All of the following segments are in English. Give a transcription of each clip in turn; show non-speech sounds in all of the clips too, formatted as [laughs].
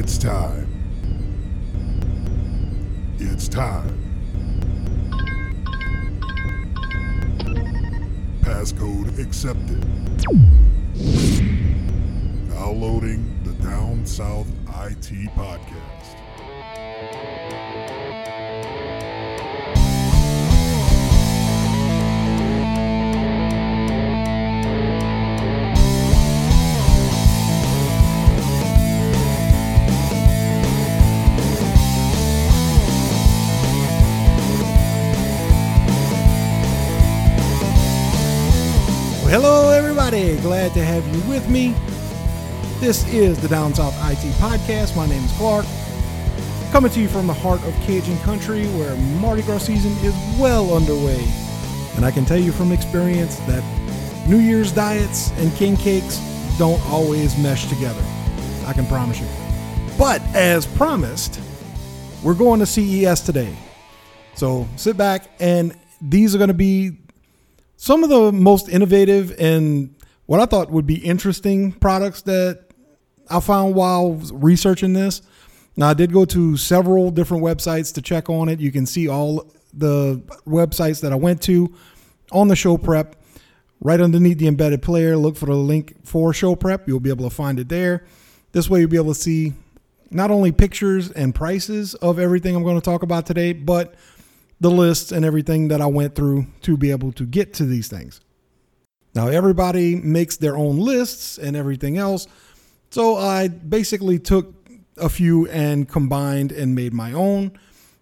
It's time. It's time. Passcode accepted. Now loading the Down South IT podcast. Hello, everybody. Glad to have you with me. This is the Down South IT Podcast. My name is Clark. Coming to you from the heart of Cajun country where Mardi Gras season is well underway. And I can tell you from experience that New Year's diets and king cakes don't always mesh together. I can promise you. But as promised, we're going to CES today. So sit back, and these are going to be some of the most innovative and what I thought would be interesting products that I found while researching this. Now, I did go to several different websites to check on it. You can see all the websites that I went to on the show prep. Right underneath the embedded player, look for the link for show prep. You'll be able to find it there. This way, you'll be able to see not only pictures and prices of everything I'm going to talk about today, but the lists and everything that I went through to be able to get to these things. Now, everybody makes their own lists and everything else. So I basically took a few and combined and made my own.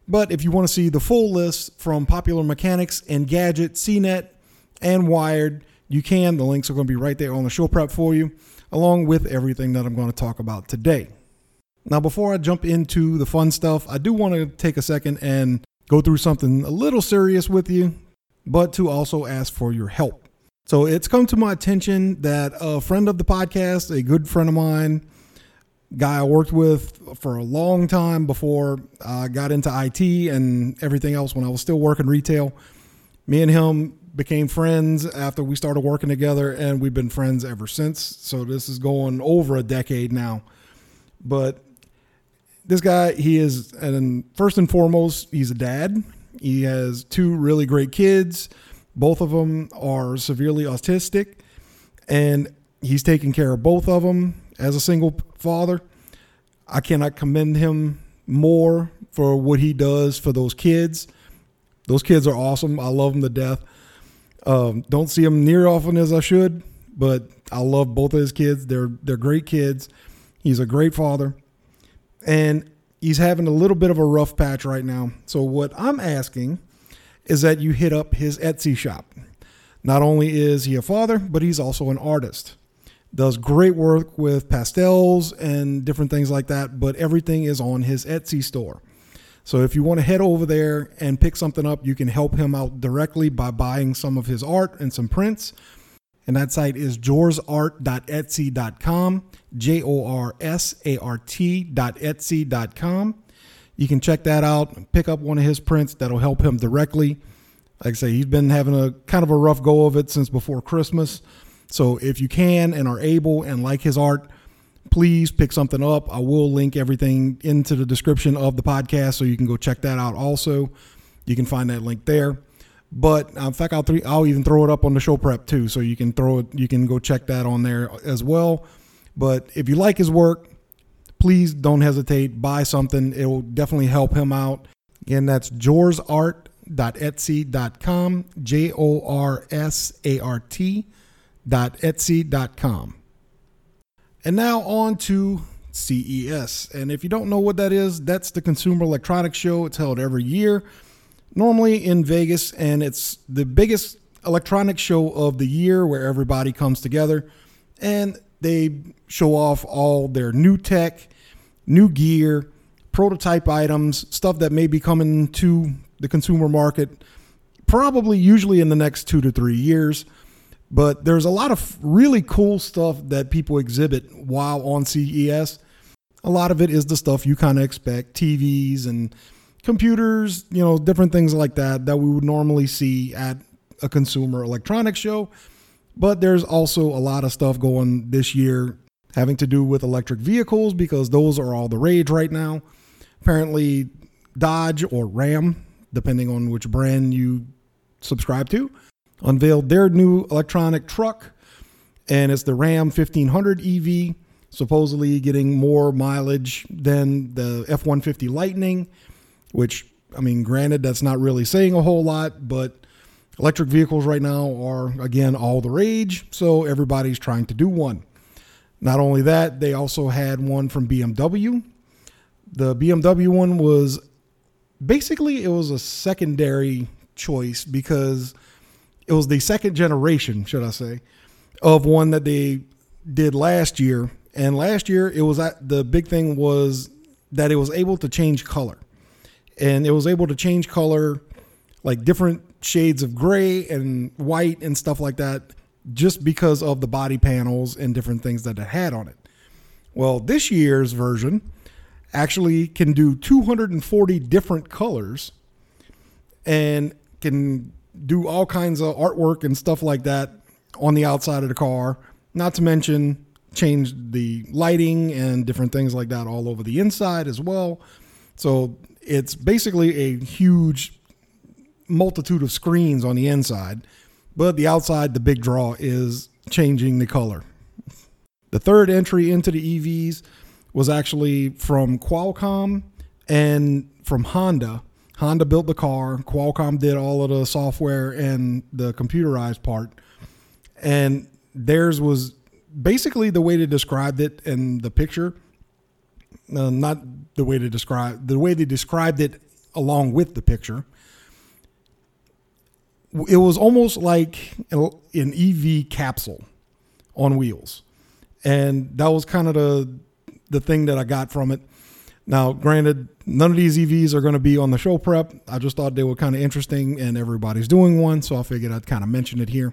But if you want to see the full list from Popular Mechanics Engadget, CNET, and Wired, you can. The links are going to be right there on the show prep for you, along with everything that I'm going to talk about today. Now, before I jump into the fun stuff, I do want to take a second and go through something a little serious with you, but to also ask for your help. So it's come to my attention that a friend of the podcast, a good friend of mine, guy I worked with for a long time before I got into IT and everything else when I was still working retail, me and him became friends after we started working together and we've been friends ever since. So this is going over a decade now. But this guy, he is, and first and foremost, he's a dad. He has two really great kids. Both of them are severely autistic, and he's taking care of both of them as a single father. I cannot commend him more for what he does for those kids. Those kids are awesome. I love them to death. Um, don't see them near often as I should, but I love both of his kids. They're they're great kids. He's a great father and he's having a little bit of a rough patch right now. So what I'm asking is that you hit up his Etsy shop. Not only is he a father, but he's also an artist. Does great work with pastels and different things like that, but everything is on his Etsy store. So if you want to head over there and pick something up, you can help him out directly by buying some of his art and some prints. And that site is jorsart.etsy.com, J O R S A R T.etsy.com. You can check that out, pick up one of his prints that'll help him directly. Like I say, he's been having a kind of a rough go of it since before Christmas. So if you can and are able and like his art, please pick something up. I will link everything into the description of the podcast so you can go check that out also. You can find that link there. But uh, in fact, I'll th- I'll even throw it up on the show prep too, so you can throw it. You can go check that on there as well. But if you like his work, please don't hesitate. Buy something; it will definitely help him out. Again, that's jorsart.etsy.com. J O R S A R T dot etsy.com. And now on to CES. And if you don't know what that is, that's the Consumer Electronics Show. It's held every year normally in Vegas, and it's the biggest electronic show of the year where everybody comes together and they show off all their new tech, new gear, prototype items, stuff that may be coming to the consumer market probably usually in the next two to three years. But there's a lot of really cool stuff that people exhibit while on CES. A lot of it is the stuff you kind of expect TVs and computers, you know, different things like that that we would normally see at a consumer electronics show. But there's also a lot of stuff going this year having to do with electric vehicles because those are all the rage right now. Apparently, Dodge or Ram, depending on which brand you subscribe to, unveiled their new electronic truck, and it's the Ram 1500 EV, supposedly getting more mileage than the F 150 Lightning, which, I mean, granted, that's not really saying a whole lot, but electric vehicles right now are, again, all the rage, so everybody's trying to do one. Not only that, they also had one from BMW. The BMW one was basically it was a secondary choice because it was the second generation, should I say, of one that they did last year. And last year, it was the big thing was that it was able to change color, and it was able to change color like different shades of gray and white and stuff like that, just because of the body panels and different things that it had on it. Well, this year's version actually can do 240 different colors and can do all kinds of artwork and stuff like that on the outside of the car. Not to mention change the lighting and different things like that all over the inside as well. So it's basically a huge multitude of screens on the inside, but the outside, the big draw is changing the color. The third entry into the EVs was actually from Qualcomm and from Honda. Honda built the car, Qualcomm did all of the software and the computerized part. And theirs was basically the way they described it in the picture. Uh, not the way to describe the way they described it along with the picture. It was almost like an EV capsule on wheels, and that was kind of the the thing that I got from it. Now, granted, none of these EVs are going to be on the show prep. I just thought they were kind of interesting, and everybody's doing one, so I figured I'd kind of mention it here.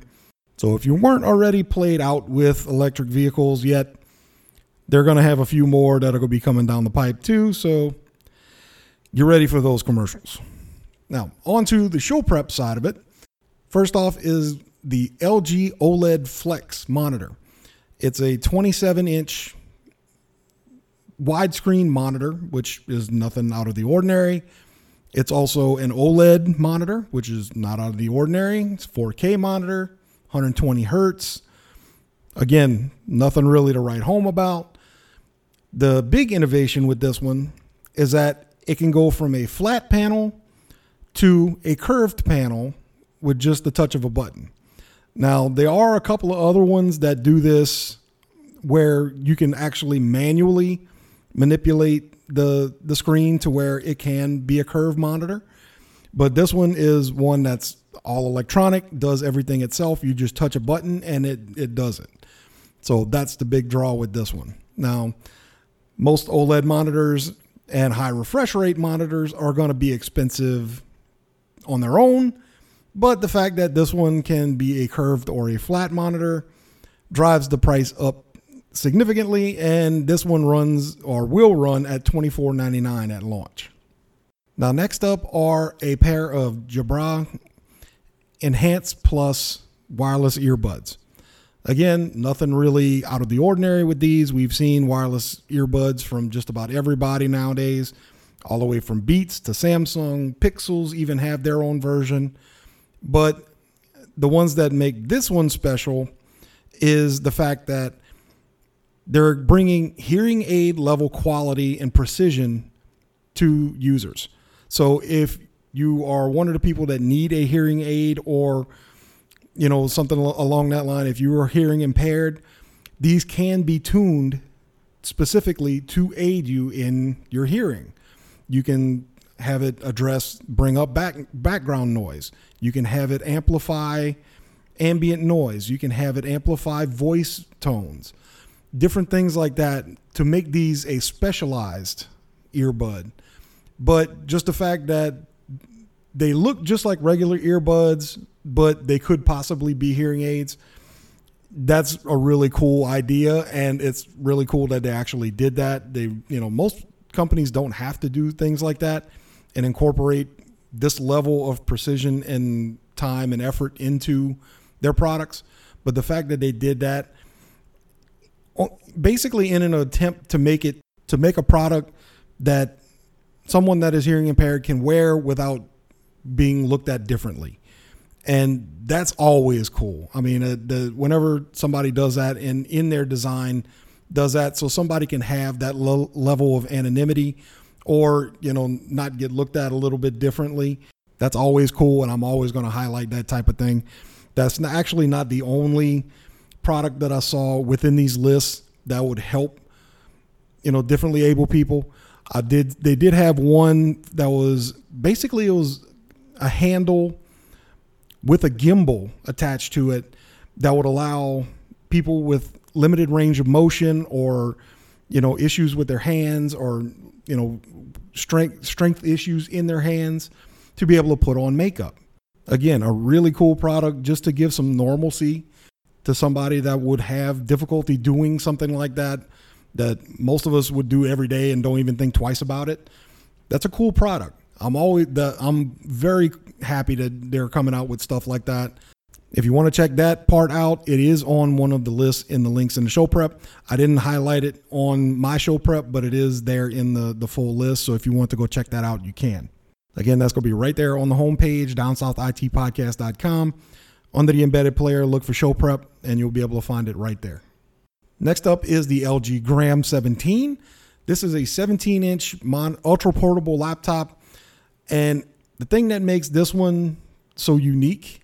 So, if you weren't already played out with electric vehicles yet, they're going to have a few more that are going to be coming down the pipe too. So, you're ready for those commercials. Now, on to the show prep side of it. First off is the LG OLED Flex monitor. It's a 27 inch widescreen monitor, which is nothing out of the ordinary. It's also an OLED monitor, which is not out of the ordinary. It's 4K monitor, 120 hertz. Again, nothing really to write home about. The big innovation with this one is that it can go from a flat panel to a curved panel with just the touch of a button. Now, there are a couple of other ones that do this where you can actually manually manipulate the the screen to where it can be a curve monitor. But this one is one that's all electronic, does everything itself. You just touch a button and it it does it. So that's the big draw with this one. Now, most OLED monitors and high refresh rate monitors are going to be expensive on their own, but the fact that this one can be a curved or a flat monitor drives the price up significantly, and this one runs or will run at $24.99 at launch. Now, next up are a pair of Jabra Enhance Plus wireless earbuds. Again, nothing really out of the ordinary with these. We've seen wireless earbuds from just about everybody nowadays, all the way from Beats to Samsung. Pixels even have their own version. But the ones that make this one special is the fact that they're bringing hearing aid level quality and precision to users. So if you are one of the people that need a hearing aid or you know something along that line. If you are hearing impaired these can be tuned specifically to aid you in your hearing. You can have it address bring up back background noise. You can have it amplify ambient noise. You can have it amplify voice tones. Different things like that to make these a specialized earbud. But just the fact that they look just like regular earbuds, but they could possibly be hearing aids. That's a really cool idea, and it's really cool that they actually did that. They, you know, most companies don't have to do things like that and incorporate this level of precision and time and effort into their products. But the fact that they did that basically in an attempt to make it to make a product that someone that is hearing impaired can wear without being looked at differently. And that's always cool. I mean uh, the whenever somebody does that and in their design does that so somebody can have that lo- level of anonymity or you know not get looked at a little bit differently. That's always cool and i'm always going to highlight that type of thing. That's not, actually not the only product that i saw within these lists that would help you know differently able people. I did they did have one that was basically it was a handle with a gimbal attached to it that would allow people with limited range of motion or you know issues with their hands or you know strength strength issues in their hands to be able to put on makeup. Again, a really cool product just to give some normalcy to somebody that would have difficulty doing something like that that most of us would do every day and don't even think twice about it. That's a cool product. I'm always the, I'm very happy that they're coming out with stuff like that. If you want to check that part out, it is on one of the lists in the links in the show prep. I didn't highlight it on my show prep, but it is there in the, the full list. So if you want to go check that out, you can. Again, that's going to be right there on the homepage, downsouthitpodcast.com. Under the embedded player, look for show prep, and you'll be able to find it right there. Next up is the LG Gram 17. This is a 17 inch ultra portable laptop. And the thing that makes this one so unique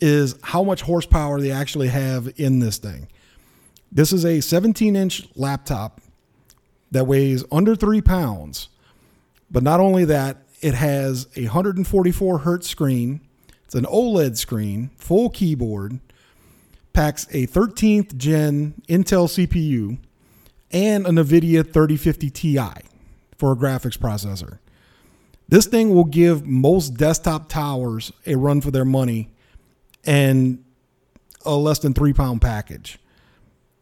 is how much horsepower they actually have in this thing. This is a 17 inch laptop that weighs under three pounds. But not only that, it has a 144 hertz screen. It's an OLED screen, full keyboard, packs a 13th gen Intel CPU and a NVIDIA 3050 Ti for a graphics processor. This thing will give most desktop towers a run for their money and a less than three pound package.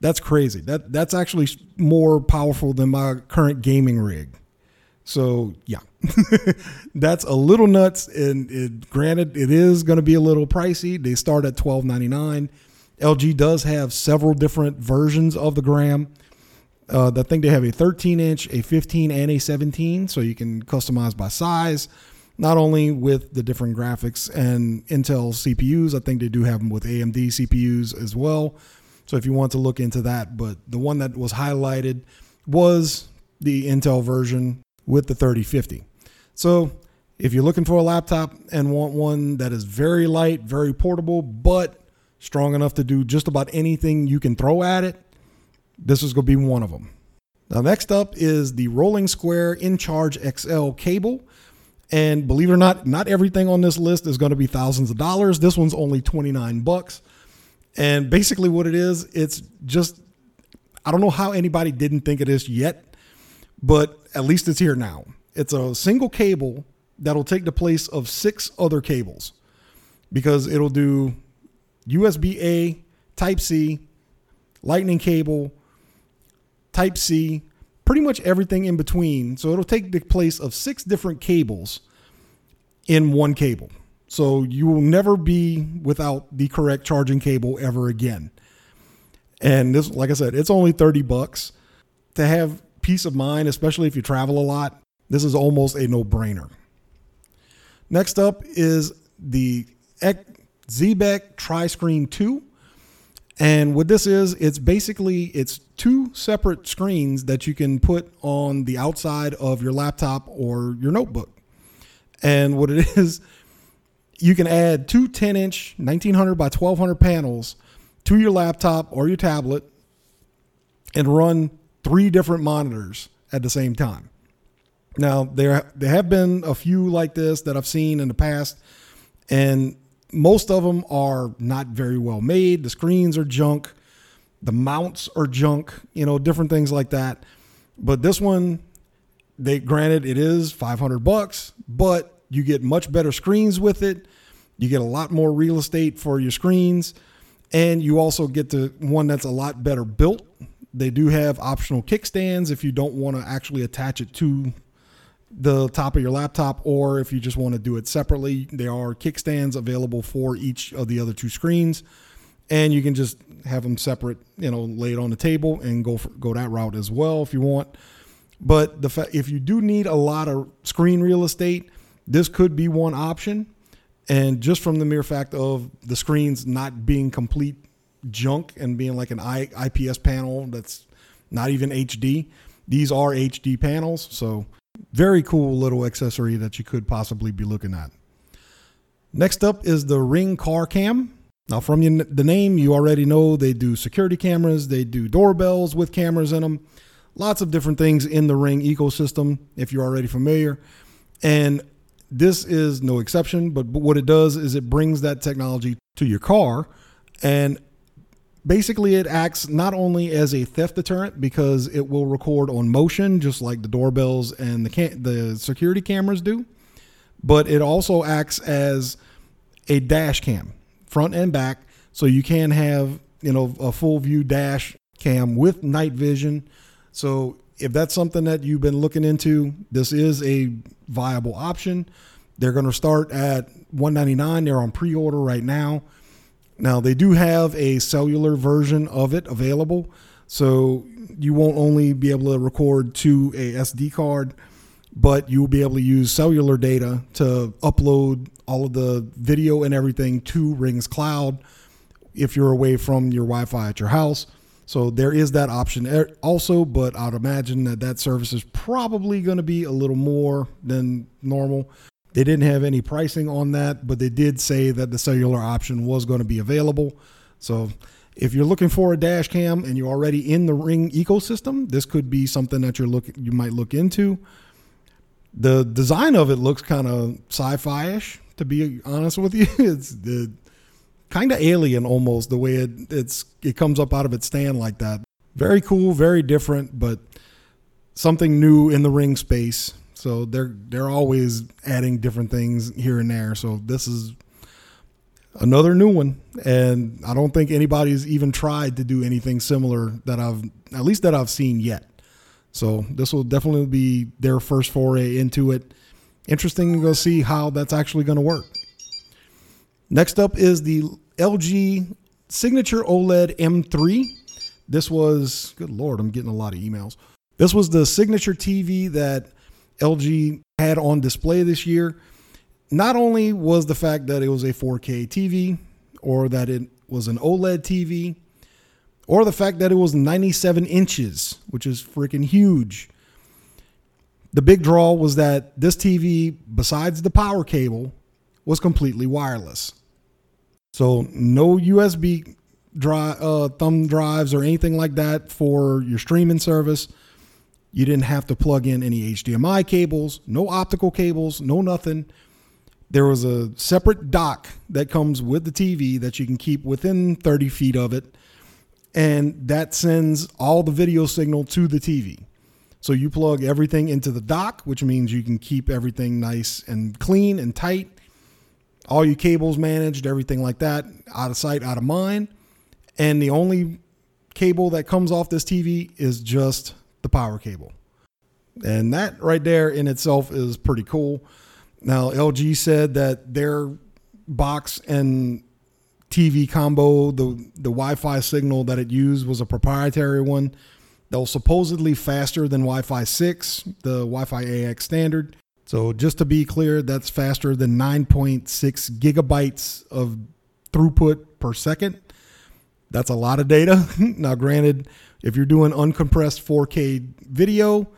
That's crazy. That that's actually more powerful than my current gaming rig. So yeah, [laughs] that's a little nuts. And it, granted, it is going to be a little pricey. They start at twelve ninety nine. LG does have several different versions of the Gram. Uh, I think they have a 13 inch, a 15, and a 17, so you can customize by size not only with the different graphics and Intel CPUs, I think they do have them with AMD CPUs as well. So if you want to look into that, but the one that was highlighted was the Intel version with the 3050. So if you're looking for a laptop and want one that is very light, very portable, but strong enough to do just about anything you can throw at it, this is going to be one of them. Now, next up is the Rolling Square InCharge XL cable. And believe it or not, not everything on this list is going to be thousands of dollars. This one's only 29 bucks. And basically what it is, it's just I don't know how anybody didn't think of this yet, but at least it's here now. It's a single cable that'll take the place of six other cables because it'll do USB A, Type C, Lightning cable, Type C, pretty much everything in between. So it'll take the place of six different cables in one cable. So you will never be without the correct charging cable ever again. And this, like I said, it's only 30 bucks to have peace of mind, especially if you travel a lot. This is almost a no brainer. Next up is the Xebec Tri-Screen 2. And what this is, it's basically it's two separate screens that you can put on the outside of your laptop or your notebook. And what it [laughs] is, you can add two 10 inch 1900 by 1200 panels to your laptop or your tablet and run three different monitors at the same time. Now, there, there have been a few like this that I've seen in the past, and most of them are not very well made. The screens are junk, the mounts are junk, you know, different things like that. But this one, they granted it is 500 bucks, but you get much better screens with it. You get a lot more real estate for your screens, and you also get the one that's a lot better built. They do have optional kickstands if you don't want to actually attach it to the top of your laptop, or if you just want to do it separately, there are kickstands available for each of the other two screens. and you can just have them separate, you know, laid on the table and go for, go that route as well if you want. But the fa- if you do need a lot of screen real estate, this could be one option. And just from the mere fact of the screens not being complete junk and being like an I, IPS panel that's not even HD, these are HD panels. So, very cool little accessory that you could possibly be looking at. Next up is the Ring Car Cam. Now, from the name, you already know they do security cameras, they do doorbells with cameras in them, lots of different things in the Ring ecosystem, if you're already familiar. And this is no exception, but, what it does is it brings that technology to your car. And basically, it acts not only as a theft deterrent because it will record on motion, just like the doorbells and the, cam- the security cameras do, but it also acts as a dash cam front and back. So you can have, you know, a full view dash cam with night vision. So if that's something that you've been looking into, this is a viable option. They're going to start at 199. They're on pre-order right now. Now they do have a cellular version of it available, so you won't only be able to record to a SD card, but you'll be able to use cellular data to upload all of the video and everything to Rings Cloud if you're away from your Wi Fi at your house. So there is that option also, but I'd imagine that that service is probably going to be a little more than normal. They didn't have any pricing on that, but they did say that the cellular option was going to be available. So if you're looking for a dash cam and you're already in the Ring ecosystem, this could be something that you're looking you might look into. The design of it looks kind of sci-fi-ish to be honest with you. [laughs] It's the kind of alien almost the way it it's it comes up out of its stand like that. Very cool, very different, but something new in the ring space. So they're they're always adding different things here and there. So this is another new one, and I don't think anybody's even tried to do anything similar that I've at least that I've seen yet. So this will definitely be their first foray into it interesting to go see how that's actually going to work. Next up is the LG Signature OLED M3. This was, good lord, I'm getting a lot of emails. This was the signature TV that LG had on display this year. Not only was the fact that it was a 4K TV or that it was an OLED TV, or the fact that it was 97 inches, which is freaking huge. The big draw was that this TV, besides the power cable, was completely wireless. So no USB drive, uh, thumb drives or anything like that for your streaming service. You didn't have to plug in any HDMI cables, no optical cables, no nothing. There was a separate dock that comes with the TV that you can keep within 30 feet of it, and that sends all the video signal to the TV. So you plug everything into the dock, which means you can keep everything nice and clean and tight. All your cables managed, everything like that, out of sight, out of mind. And the only cable that comes off this TV is just the power cable. And that right there in itself is pretty cool. Now, LG said that their box and TV combo, the, the Wi Fi signal that it used was a proprietary one that was supposedly faster than Wi Fi 6, the Wi Fi AX standard. So, just to be clear, that's faster than 9.6 gigabytes of throughput per second. That's a lot of data. [laughs] now, granted, if you're doing uncompressed 4K video,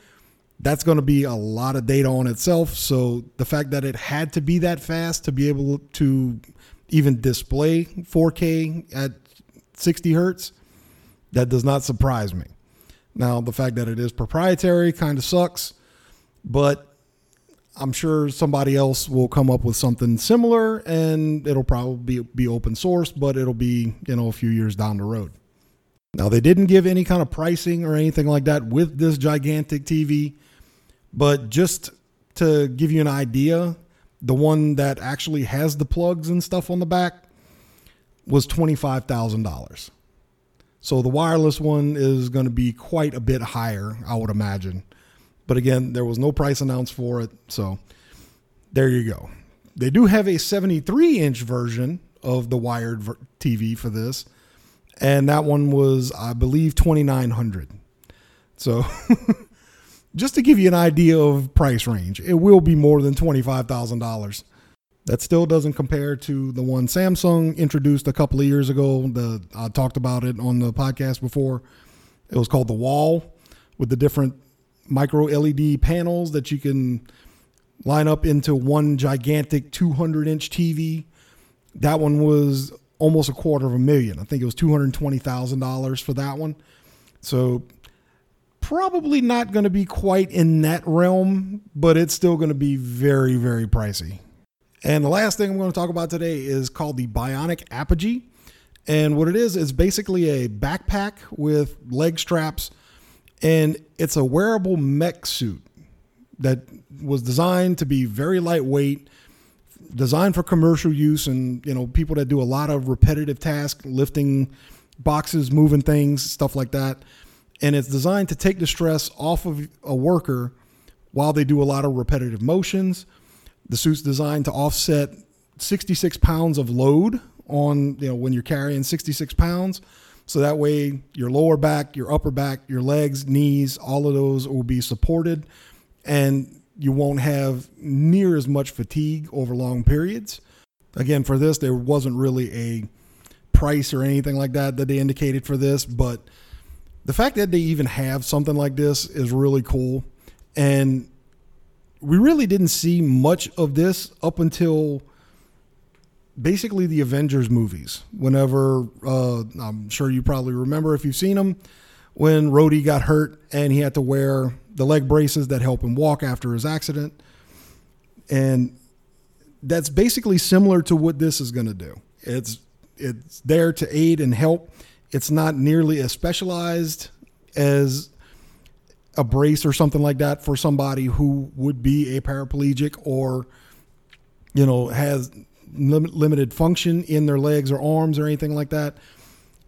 that's going to be a lot of data on itself. So, the fact that it had to be that fast to be able to even display 4K at 60 hertz, that does not surprise me. Now, the fact that it is proprietary kind of sucks, but I'm sure somebody else will come up with something similar and it'll probably be, open source, but it'll be, you know, a few years down the road. Now, they didn't give any kind of pricing or anything like that with this gigantic TV, but just to give you an idea, the one that actually has the plugs and stuff on the back was $25,000. So the wireless one is going to be quite a bit higher, I would imagine. But again, there was no price announced for it. So there you go. They do have a 73 inch version of the wired TV for this. And that one was, I believe, twenty nine hundred. So, [laughs] just to give you an idea of price range, it will be more than twenty five thousand dollars. That still doesn't compare to the one Samsung introduced a couple of years ago. The I talked about it on the podcast before. It was called the Wall, with the different micro LED panels that you can line up into one gigantic 200 inch TV. That one was almost a quarter of a million. I think it was $220,000 for that one. So probably not going to be quite in that realm, but it's still going to be very, very pricey. And the last thing I'm going to talk about today is called the Bionic Apogee. And what it is, is basically a backpack with leg straps, and it's a wearable mech suit that was designed to be very lightweight, designed for commercial use, and you know people that do a lot of repetitive tasks, lifting boxes, moving things, stuff like that. And it's designed to take the stress off of a worker while they do a lot of repetitive motions. The suit's designed to offset 66 pounds of load on you know when you're carrying 66 pounds. So that way, your lower back, your upper back, your legs, knees, all of those will be supported and you won't have near as much fatigue over long periods. Again, for this, there wasn't really a price or anything like that that they indicated for this, but the fact that they even have something like this is really cool. And we really didn't see much of this up until basically the Avengers movies. Whenever, uh, I'm sure you probably remember if you've seen them, when Rhodey got hurt and he had to wear the leg braces that help him walk after his accident. And that's basically similar to what this is going to do. It's it's there to aid and help. It's not nearly as specialized as a brace or something like that for somebody who would be a paraplegic or you know has lim- limited function in their legs or arms or anything like that.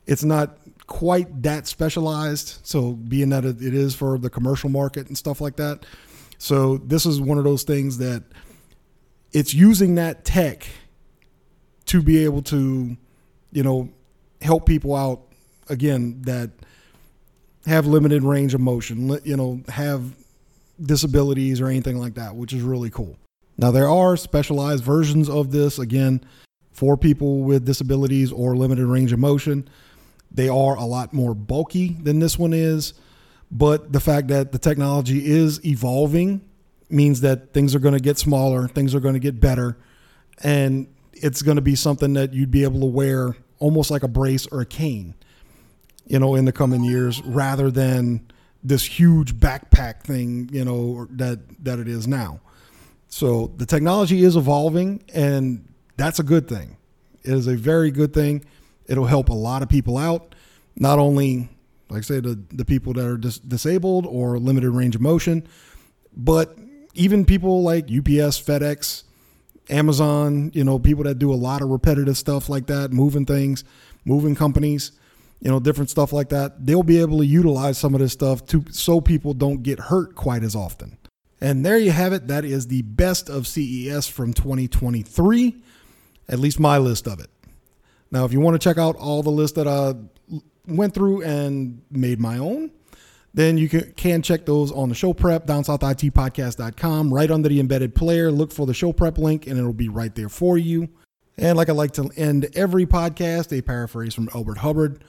It's not quite that specialized. So being that it is for the commercial market and stuff like that. So this is one of those things that it's using that tech to be able to, you know, help people out again that have limited range of motion, you know, have disabilities or anything like that, which is really cool. Now there are specialized versions of this again for people with disabilities or limited range of motion. They are a lot more bulky than this one is, but the fact that the technology is evolving means that things are going to get smaller, things are going to get better, and it's going to be something that you'd be able to wear almost like a brace or a cane, you know, in the coming years rather than this huge backpack thing, you know, that that it is now. So the technology is evolving and that's a good thing. It is a very good thing. It'll help a lot of people out, not only, like I say, the, the people that are dis- disabled or limited range of motion, but even people like UPS, FedEx, Amazon, you know, people that do a lot of repetitive stuff like that, moving things, moving companies, you know, different stuff like that. They'll be able to utilize some of this stuff to so people don't get hurt quite as often. And there you have it. That is the best of CES from 2023, at least my list of it. Now, if you want to check out all the lists that I went through and made my own, then you can, can check those on the show prep, downsouthitpodcast.com. Right under the embedded player, look for the show prep link and it'll be right there for you. And like I like to end every podcast, a paraphrase from Elbert Hubbard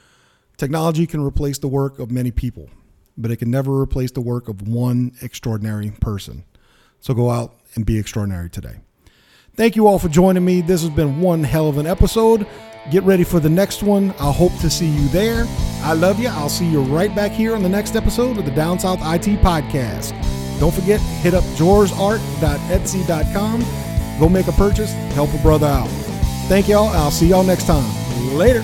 technology can replace the work of many people, but it can never replace the work of one extraordinary person. So go out and be extraordinary today. Thank you all for joining me. This has been one hell of an episode. Get ready for the next one. I hope to see you there. I love you. I'll see you right back here on the next episode of the Down South IT Podcast. Don't forget, hit up jorsart.etsy.com. Go make a purchase, help a brother out. Thank y'all. I'll see y'all next time. Later.